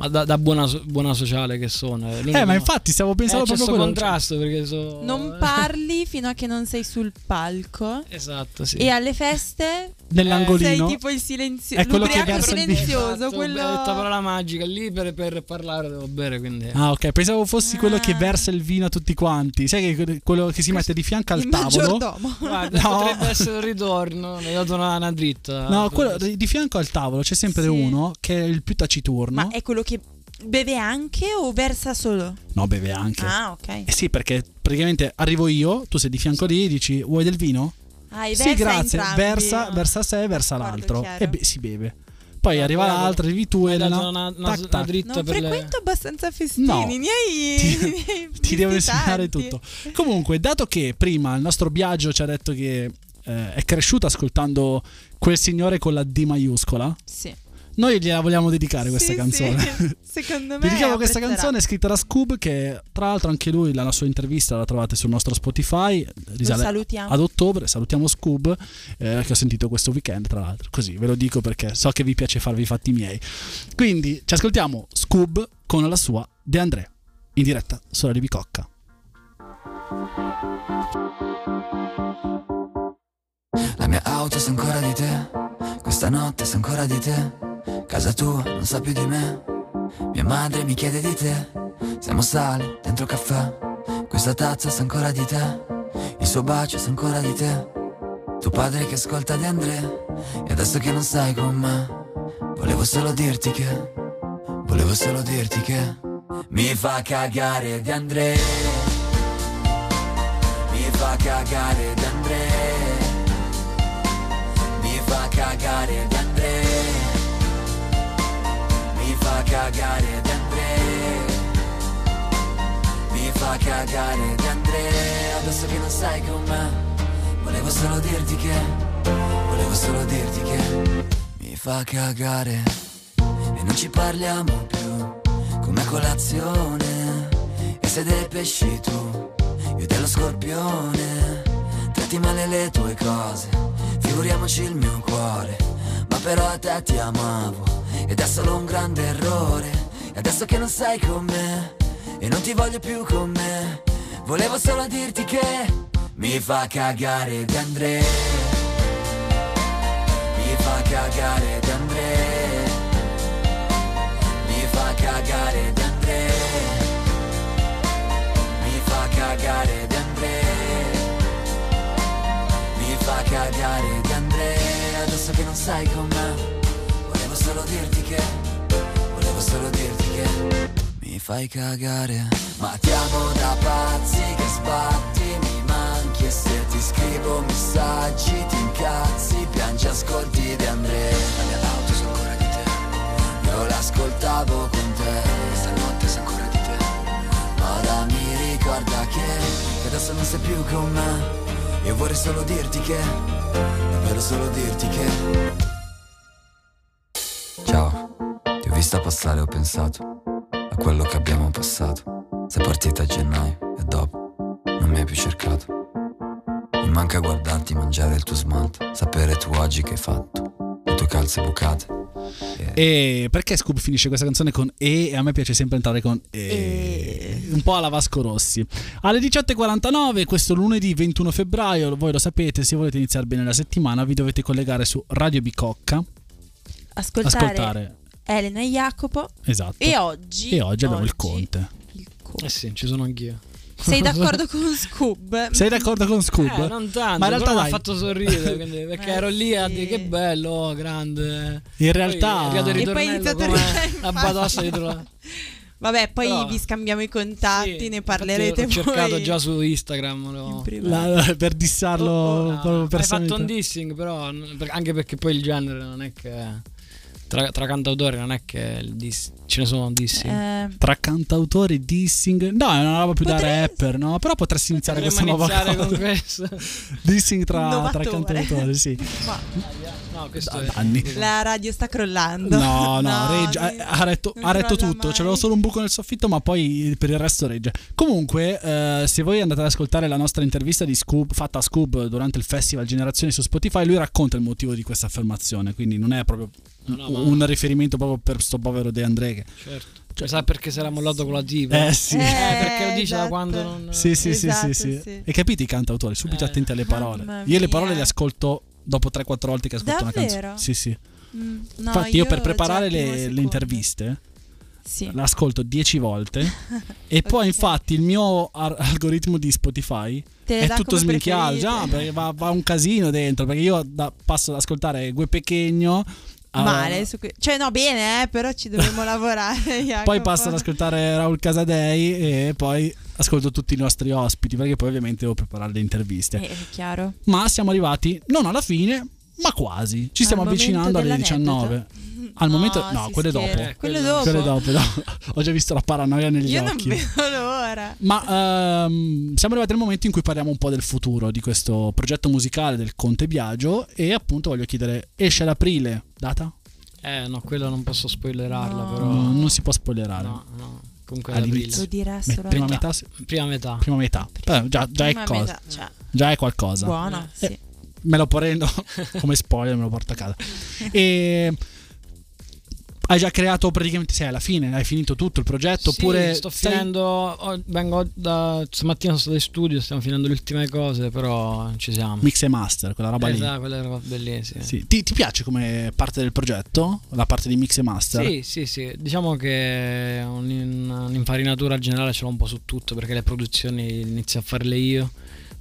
Ma da, da buona, buona sociale che sono. l'unico- Eh, ma infatti stavo pensando eh, proprio sto quello. contrasto perché so... Non parli fino a che non sei sul palco. Esatto, sì. E alle feste Nell'angolino. sei tipo il silenzioso. È quello che il silenzioso. Esatto, quello... ho detto parola magica, lì per, per parlare devo bere, quindi... Ah, ok. Pensavo fossi quello che Ah. versa il vino a tutti quanti. Sai che quello che si mette di fianco al il tavolo. Guarda, No. potrebbe essere un ritorno, mi hai dato una, una dritta. No, quello di di fianco al tavolo c'è sempre Sì. uno che è il più taciturno. Ma è quello che beve anche o versa solo? No, beve anche. Ah, ok. Eh sì, perché praticamente arrivo io, tu sei di fianco lì, dici vuoi del vino? Ah, e sì, versa grazie. entrambi. Versa, versa a sé, versa D'accordo, l'altro. chiaro. E be- si beve. Poi Ah, arriva bravo. l'altra, arrivi tu, Elena. dato una, una, tac, dritta Non per frequento abbastanza festini, No. ne hai, Ti- hai Ti devo insegnare tutto. Comunque, dato che prima il nostro Biagio ci ha detto che eh, è cresciuto ascoltando quel signore con la D maiuscola, Sì. Noi gliela vogliamo dedicare questa Sì, canzone. sì. Secondo me Dedichiamo questa canzone scritta da Scoob che tra l'altro anche lui la sua intervista la trovate sul nostro Spotify risale salutiamo. ad ottobre salutiamo Scoob eh, che ho sentito questo weekend tra l'altro così ve lo dico perché so che vi piace farvi i fatti miei quindi ci ascoltiamo Scoob con la sua De André in diretta su Radio Bicocca La mia auto sa ancora di te, questa notte sa ancora di te, casa tua non sa più di me, mia madre mi chiede di te, siamo sali dentro caffè, questa tazza sa ancora di te, il suo bacio sa ancora di te, tuo padre che ascolta di Andrea, e adesso che non stai con me, volevo solo dirti che, volevo solo dirti che, mi fa cagare di Andrea, mi fa cagare di Andrea. Cagare di Andrea Mi fa cagare di Andrea Mi fa cagare di Andrea Adesso che non sei con me Volevo solo dirti che Volevo solo dirti che Mi fa cagare. E non ci parliamo più Come colazione. E sei dei pesci tu Io dello scorpione. Tratti male le tue cose Figuriamoci il mio cuore Ma però a te ti amavo Ed è solo un grande errore E adesso che non sei con me E non ti voglio più con me Volevo solo dirti che Mi fa cagare di Andrea Mi fa cagare di Andrea Mi fa cagare di Andrea Mi fa cagare di fa cagare di Andrea. Adesso che non sei con me Volevo solo dirti che Volevo solo dirti che Mi fai cagare. Ma ti amo da pazzi che sbatti Mi manchi e se ti scrivo messaggi Ti incazzi, piangi, ascolti di Andrea. La mia auto sa ancora di te Io l'ascoltavo con te. Stanotte sa ancora di te Ma ora mi ricorda Che adesso non sei più con me io vorrei solo dirti che, davvero solo dirti che. Ciao, ti ho vista passare e ho pensato. a quello che abbiamo passato. Sei partita a gennaio e dopo non mi hai più cercato. Mi manca guardarti mangiare il tuo smalto, sapere tu oggi che hai fatto, le tue calze bucate. E perché Scoop finisce questa canzone con E e a me piace sempre entrare con E. Un po' alla Vasco Rossi. Alle 18.49, questo lunedì 21 febbraio, voi lo sapete, se volete iniziare bene la settimana vi dovete collegare su Radio Bicocca. Ascoltare, Ascoltare. Elena e Jacopo. Esatto. E oggi. E oggi abbiamo il Conte. il Conte. Eh sì, ci sono anch'io. Sei d'accordo con Scoob? Sei d'accordo con Scoop? Eh, non tanto, Ma in realtà mi ha fatto sorridere quindi- perché Eh, ero lì a sì. dire che bello, oh, grande. In realtà- Poi è E poi ritornello iniziato a la batossa dietro la... Vabbè, poi Però- vi scambiamo i contatti, Sì, ne parlerete Ho cercato già su Instagram. in lo- privato. la- per dissarlo Oh, oh, proprio Hai fatto un dissing, però anche perché poi il genere non è che tra, tra cantautori non è che diss- ce ne sono dissing. Eh, Tra cantautori, dissing. No, è una roba più da Potrei- rapper, no? Però potresti iniziare Potremmo questa nuova iniziare con cosa. questo. Dissing tra, tra cantautori, sì. ma No, questo Da- è anni. la radio sta crollando. No, no, regge, mi- ha- ha retto, ha retto tutto. mai. C'avevo solo un buco nel soffitto, ma poi per il resto regge. Comunque, eh, se voi andate ad ascoltare la nostra intervista di Scoop, fatta a Scoop durante il festival Generazioni su Spotify, lui racconta il motivo di questa affermazione. Quindi non è proprio No, no, ma- un riferimento proprio per sto povero De André. Che... certo. Cioè, sai perché si era mollato con la tipa? Eh sì. Eh, Eh, perché lo dice da esatto. quando non... Sì, sì, Esatto, sì, sì, sì. sì. E capite i cantautori, subito Eh. attenti alle parole. Io le parole le ascolto dopo 3-4 volte che ascolto una Davvero? canzone. Sì, sì. Mm, no, Infatti io, per già preparare le, le interviste Sì. l'ascolto 10 volte e poi infatti il mio ar- algoritmo di Spotify Te è tutto sminchiato, già, perché va, va un casino dentro, perché io da- passo ad ascoltare Gue Pechegno a- Male, su que- cioè no bene, eh, però ci dovremmo lavorare. poi Jacopo. passo ad ascoltare Raul Casadei e poi ascolto tutti i nostri ospiti, perché poi ovviamente devo preparare le interviste. Eh, è chiaro. Ma siamo arrivati non alla fine, ma quasi. Ci stiamo Al avvicinando alle dell'aneddoto. 19. Al momento no, quelle dopo. scherza. Eh, Quelle dopo. Quelle dopo, no. Ho già visto la paranoia negli Io non occhi. vedo l'ora. Ma ehm, siamo arrivati al momento in cui parliamo un po' del futuro di questo progetto musicale del Conte Biagio e appunto voglio chiedere, esce ad aprile, data? Eh, no, quello non posso spoilerarla, No. però... No, non si può spoilerare. No, no. Comunque All'inizio. Lo dirà Me- solo prima, metà, Prima metà. prima metà. Eh, già, già è Prima cosa. metà, cioè, Già è qualcosa. buono, Eh, sì. Me lo prendo come spoiler, me lo porto a casa. E hai già creato praticamente, sei alla fine, hai finito tutto il progetto Sì, oppure sto stai- finendo. oh, vengo da. Stamattina sono stato in studio, stiamo finendo le ultime cose, però ci siamo. mix e master, quella roba lì. Esatto, quella roba bellissima. Sì. Ti, ti piace come parte del progetto? La parte di mix e master? Sì, sì, sì. Diciamo che un- un'infarinatura generale ce l'ho un po' su tutto perché le produzioni inizio a farle io.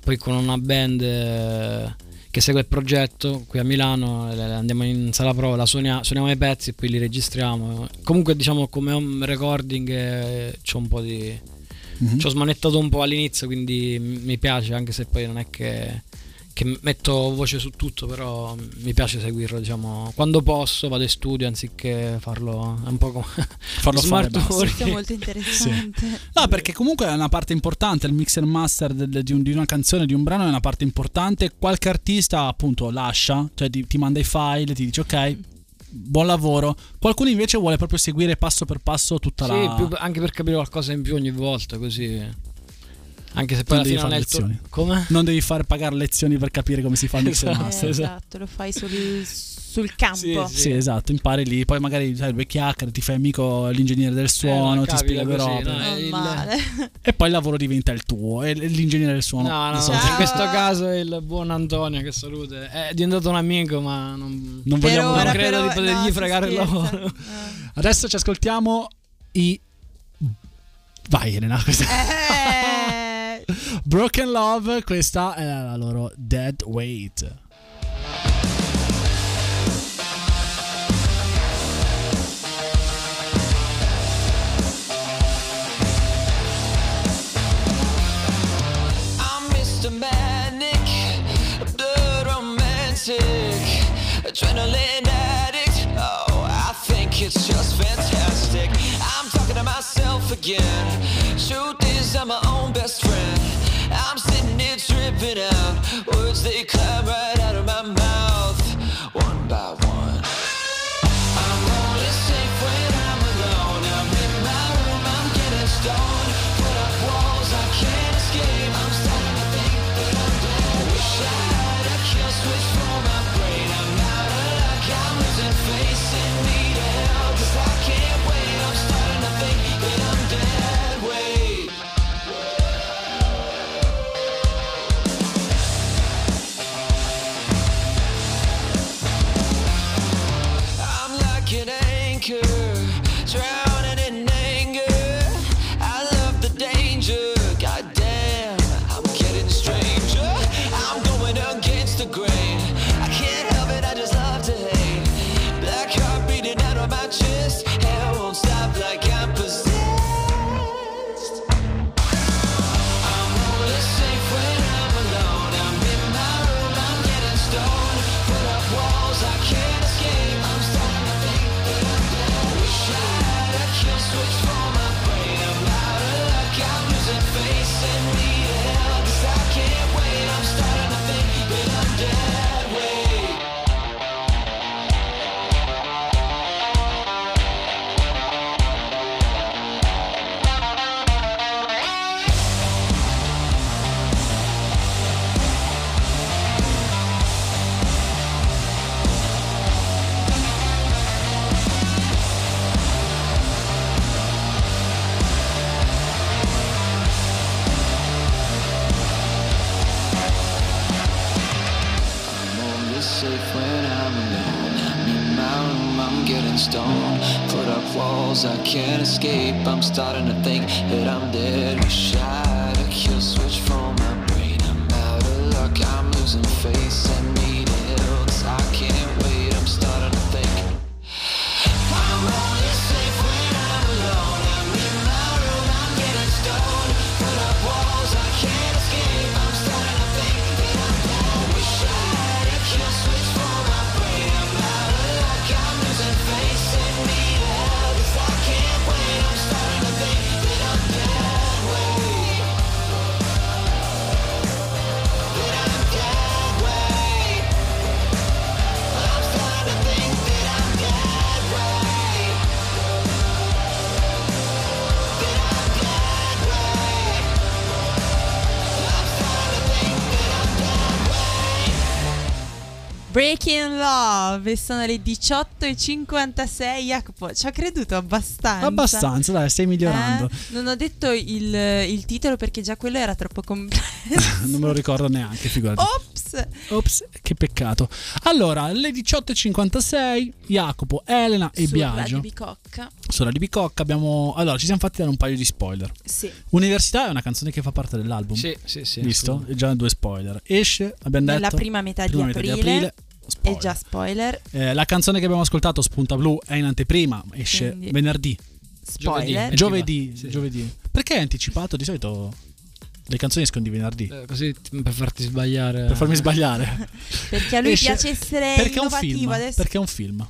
Poi con una band che segue il progetto qui a Milano andiamo in sala prova, la suonia- suoniamo i pezzi e poi li registriamo. Comunque diciamo come home recording eh, c'ho un po' di... Mhm. Ci ho smanettato un po' all'inizio, quindi mi piace, anche se poi non è che, che metto voce su tutto, però mi piace seguirlo, diciamo, quando posso vado in studio anziché farlo è un po' come Farlo fare smart basta. working. Questo è molto interessante. No, perché comunque è una parte importante, il mix e master del- di, un- di una canzone, di un brano è una parte importante. Qualche artista appunto lascia, cioè ti, ti manda i file, ti dice ok, buon lavoro. Qualcuno invece vuole proprio seguire passo per passo tutta Sì, la... più- anche per capire qualcosa in più ogni volta, così. Anche se poi Non alla devi fine non il tuo... lezioni. Come? Non devi fare pagare lezioni per capire come si fa il mix e Esatto. master. Eh, esatto, lo fai sul, sul campo. Sì, sì. Sì, esatto, impari lì, poi magari sai, due chiacchiere, ti fai amico l'ingegnere del suono, no, ti spiega due così, robe. no? Non il- male. E poi il lavoro diventa il tuo, e l'ingegnere del suono. No, no, solito- in questo caso è il buon Antonio che salute. È diventato un amico, ma non, Non vogliamo ora, non credo per di potergli no, fregare il lavoro. Eh. Adesso ci ascoltiamo i. Vai, Elena. Questa... Eh, Broken Love, questa è la loro Dead Weight. Adrenaline addict. Oh, I think it's just fantastic. Myself again. Truth is, I'm my own best friend. I'm sitting here tripping out. Words they climb right anchor, 9, sono le 18.56. Jacopo, ci ha creduto abbastanza. Abbastanza, dai, stai migliorando. Eh? Non ho detto il, il, titolo perché già quello era troppo complesso. non me lo ricordo neanche, figurati. Ops! Ops, che peccato. Allora, alle 18.56, Jacopo, Elena e Sulla Biagio. Sulla di Bicocca. Sulla di Bicocca abbiamo... Allora, ci siamo fatti dare un paio di spoiler. Sì. Università è una canzone che fa parte dell'album. Sì, sì, sì. Visto? Sì. Già due spoiler. Esce, abbiamo detto... La prima metà, prima di, metà aprile. di aprile spoiler. già spoiler Eh, la canzone che abbiamo ascoltato, Spunta Blu, è in anteprima, esce Quindi- venerdì. Spoiler Giovedì. Giovedì, Sì. giovedì. Perché è anticipato? Di solito le canzoni escono di venerdì. Eh, Così per farti sbagliare. Per farmi sbagliare. Perché a lui Esce- piace essere Perché è un innovativo film. adesso Perché è un film.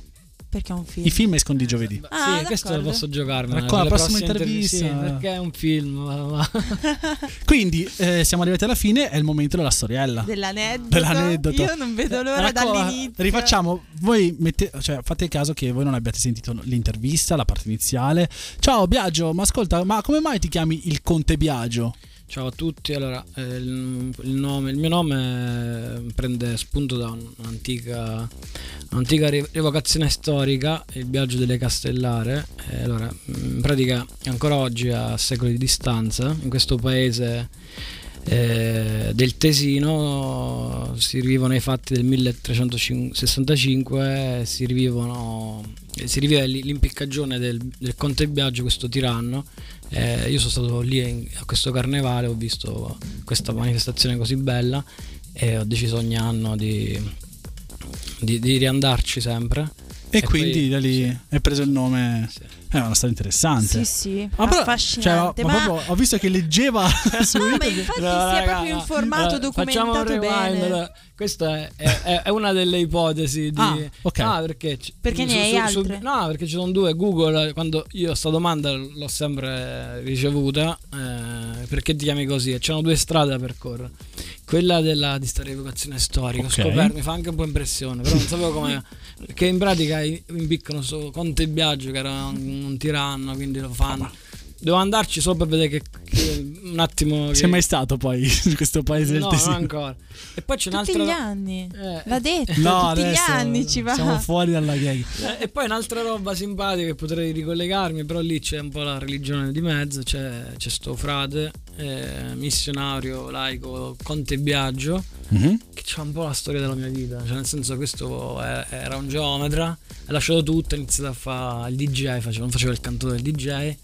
Perché è un film I film escono di giovedì. Ah, sì, questo lo d'accordo. posso giocarmi. Racconta la prossima intervista. Sì, perché è un film. Quindi eh, siamo arrivati alla fine, è il momento della storiella. Dell'aneddoto. Dell'aneddoto. Io non vedo l'ora Racco- dall'inizio. Rifacciamo, voi mette- cioè, fate caso che voi non abbiate sentito l'intervista, la parte iniziale. Ciao Biagio, ma ascolta, ma come mai ti chiami il Conte Biagio? Ciao a tutti, allora eh, il, nome- il mio nome eh, prende spunto da un'antica, un'antica ri- rievocazione storica, il viaggio delle Castellare. Eh, allora, in pratica ancora oggi a secoli di distanza, in questo paese eh, del Tesino si rivivono i fatti del 1365, si rivivono si rivive l'impiccagione del, del conte Biagio, questo tiranno. Eh, io sono stato lì in- a questo carnevale, ho visto questa manifestazione così bella e ho deciso ogni anno di, di, di riandarci sempre. E, E quindi poi- da lì sì. hai preso il nome. Sì. È una storia interessante. Sì, sì, Ma però, affascinante. cioè, ma ma... proprio- ho visto che leggeva su No, ma infatti No, si è proprio no. informato, documentato bene. allora, questa è, è- è una delle ipotesi di... Ah, ok. Ah, perché, ci- Perché ne hai altre? no, perché ci sono due. Google, quando io sta domanda l'ho sempre ricevuta, eh, perché ti chiami così? E C'erano due strade da percorrere. Quella della, di sta rievocazione storica, Ok. ho scoperto, mi fa anche un po' impressione, però non sapevo come... Che in pratica i- impiccano su Conte Biagio, che era un, un tiranno, quindi lo fanno. Devo andarci solo per vedere che, che- un attimo... Che, Sei mai stato poi in questo paese del No, Tesino? non ancora. E poi c'è Tutti un'altra gli anni. Eh. L'ha detto, No, tutti gli anni ci va. Siamo fuori dalla gag. Eh, E poi un'altra roba simpatica che potrei ricollegarmi, però lì c'è un po' la religione di mezzo, c'è, c'è sto frate eh, missionario laico Conte Biagio, Mhm. che c'ha un po' la storia della mia vita, cioè nel senso questo è- era un geometra, ha lasciato tutto, ha iniziato a fare il DJ, faceva, non faceva il canto del DJ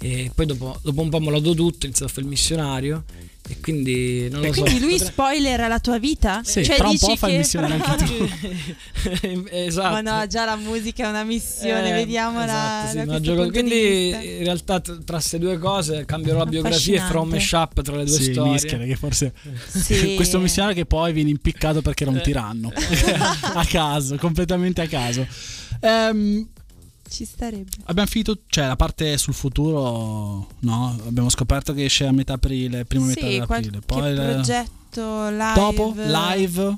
e poi dopo, dopo un po' mollato tutto, ha iniziato a fare il missionario e quindi non lo so. Quindi lui potrei- spoiler la tua vita? Sì, cioè tra un dici po' fai il che missionario fra- anche esatto. Ma no, già la musica è una missione, Eh, vediamola. esatto, sì, ma gioco- quindi in realtà tra queste due cose cambierò la biografia e farò un mashup tra le due Sì, storie. mischere, che forse Sì. questo missionario che poi viene impiccato perché era un Eh. tiranno a caso, completamente a caso. Ehm, Ci starebbe. abbiamo finito, cioè la parte sul futuro, no? Abbiamo scoperto che esce a metà aprile, prima metà Sì, dell'aprile. qualche Poi le- progetto live. dopo live.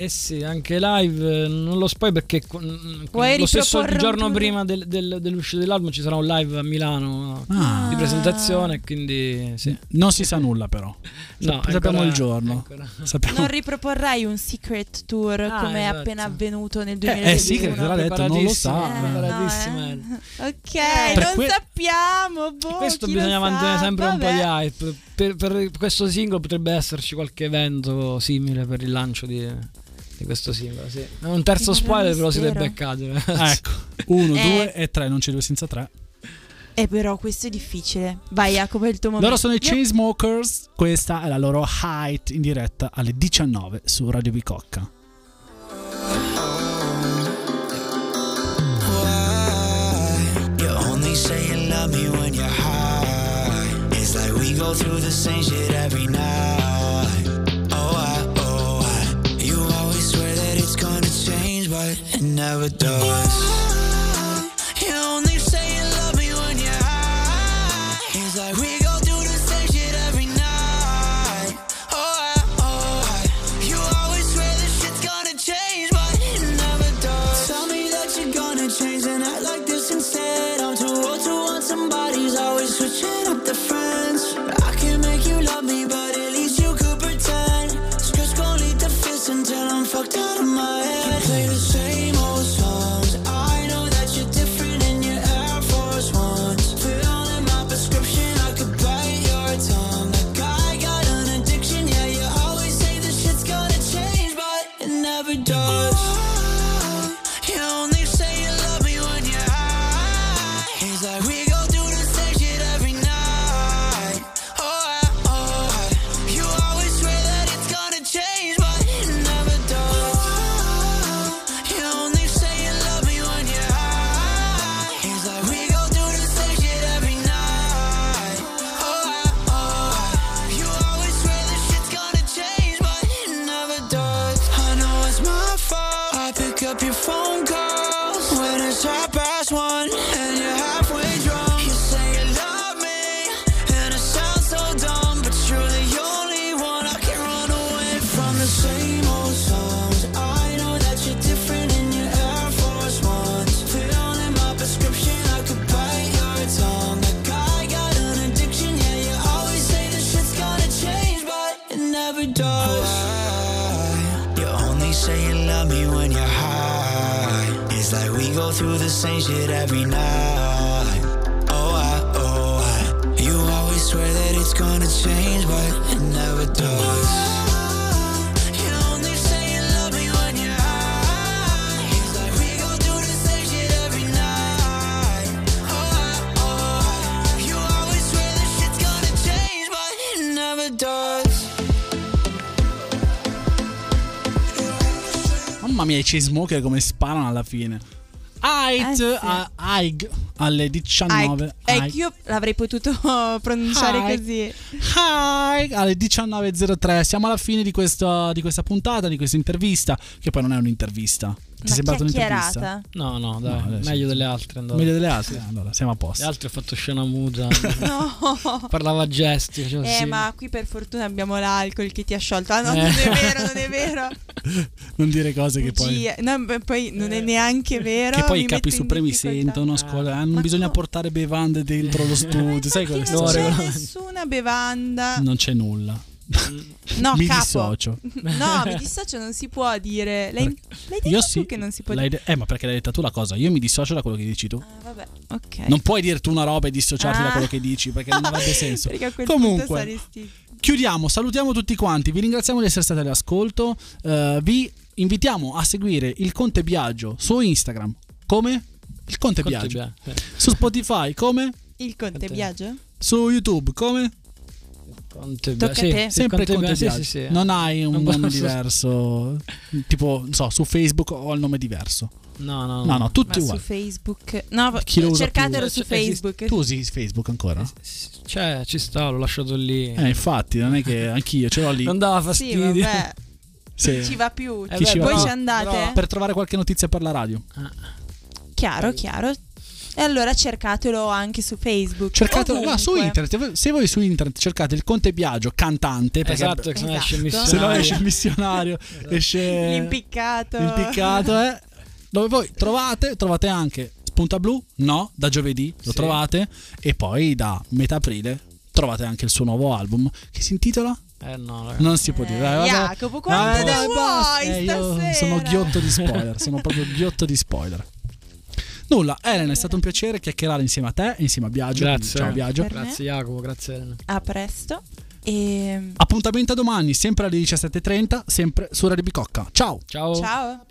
Eh sì, anche live, eh, non lo spoi perché con Vuoi lo stesso giorno prima del- del- dell'uscita dell'album ci sarà un live a Milano Ah. di presentazione, quindi sì. Non si sa nulla però. No, Sap- sappiamo ancora- il giorno. ancora. Sappiamo- Non riproporrai un secret tour Ah, come è esatto. appena avvenuto nel Eh, 2021? eh sì, che l'ha detto, non lo sa. Eh, no, eh. Ok, Per non que- sappiamo. Boh, Questo bisogna mantenere sempre un po' Vabbè. di hype. Per, per questo singolo potrebbe esserci qualche evento simile per il lancio di, di questo singolo. Sì. Un terzo spoiler ve lo siete beccati. Ecco, uno, Eh. due e tre, non c'è due senza tre. Eh, però questo è difficile. Vai, Jacopo, è il tuo momento. Loro sono i Chainsmokers, questa è la loro height in diretta alle 19 su Radio Bicocca. You only say you love me when you're high. It's like we go through the same shit every night. Never does. Phone same shit every night. Oh, I, oh, I. You always swear that it's gonna change, but it never does. Mamma mia, i Chainsmokers come sparano alla fine. Height Eh sì. a Aig alle 19. Ecco, Aig. io l'avrei potuto pronunciare Hi. così. Hi, alle 19.03 siamo alla fine di questa, di questa puntata, di questa intervista, che poi non è un'intervista. Ti è Una sembrata un'intervista? chiacchierata. No, no, dai, No, meglio delle altre. andava. Meglio delle altre? Allora, siamo a Le posto. altre ho fatto scena muta. No. Parlava a gesti. facevo Eh, sì. ma qui per fortuna abbiamo l'alcol che ti ha sciolto. Ah, no, Eh. non è vero, non è vero. non dire cose che poi... No, beh, poi non è neanche vero. Che poi i capi supremi sentono, a scuola, ah, non Ma bisogna co- portare bevande dentro lo studio, sai quelle non storie? c'è nessuna bevanda. Non c'è nulla. No, mi capo. dissocio. No, mi dissocio non si può dire. L'hai, l'hai detto Io tu sì. che non si può dire. de- eh, ma perché l'hai detta tu la cosa? Io mi dissocio da quello che dici tu. Ah, vabbè, ok. Non puoi dire tu una roba e dissociarti da Ah. quello che dici perché non avrebbe senso. Perché a quel punto Comunque, saresti. chiudiamo, salutiamo tutti quanti, vi ringraziamo di essere stati all'ascolto, eh, vi invitiamo a seguire il Conte Biagio su Instagram come? Il Conte, Conte Biagio. Bia- eh. Su Spotify come? Il Conte Conte. Biagio? Su YouTube come? Conte Tocca a sì, te. sì, Sempre Conte Conte Bia- sì, sì, sì. Non hai un Non nome diverso, tipo, non so, su Facebook ho il nome diverso. No, no, No, no, Ma tutti su uguali. Facebook. No, Chi lo usa cercatelo più? su Cioè, esiste- Facebook. Tu usi Facebook ancora? Cioè, ci sta, l'ho lasciato lì. Eh, infatti, non è che anch'io ce l'ho lì. Non dava Sì, fastidio. vabbè. Sì. Ci va più. Eh Chi ci beh, va Voi più? ci andate? però- Per trovare qualche notizia per la radio. Chiaro, chiaro. E allora cercatelo anche su Facebook. Cercatelo Ovunque. ah, su internet. Se voi su internet cercate il Conte Biagio cantante, perché Esatto, se no esce il Esatto. se no missionario. esce il missionario, esce L'impiccato. l'impiccato, eh. Dove voi trovate, trovate anche Spunta Blu, no, da giovedì lo Sì. trovate e poi da metà aprile trovate anche il suo nuovo album che si intitola Eh no, ragazzi. Non si può dire. Dai, vabbè. Jacopo, quante ne vuoi basta. Eh, sono ghiotto di spoiler. sono proprio ghiotto di spoiler. Nulla, Elena, è stato un piacere chiacchierare insieme a te insieme a Biagio. Grazie. Ciao Biagio. Per me? Grazie Jacopo, grazie Elena. A presto. E Appuntamento a domani, sempre alle 17.30, sempre su Radio Bicocca. Ciao. Ciao. ciao.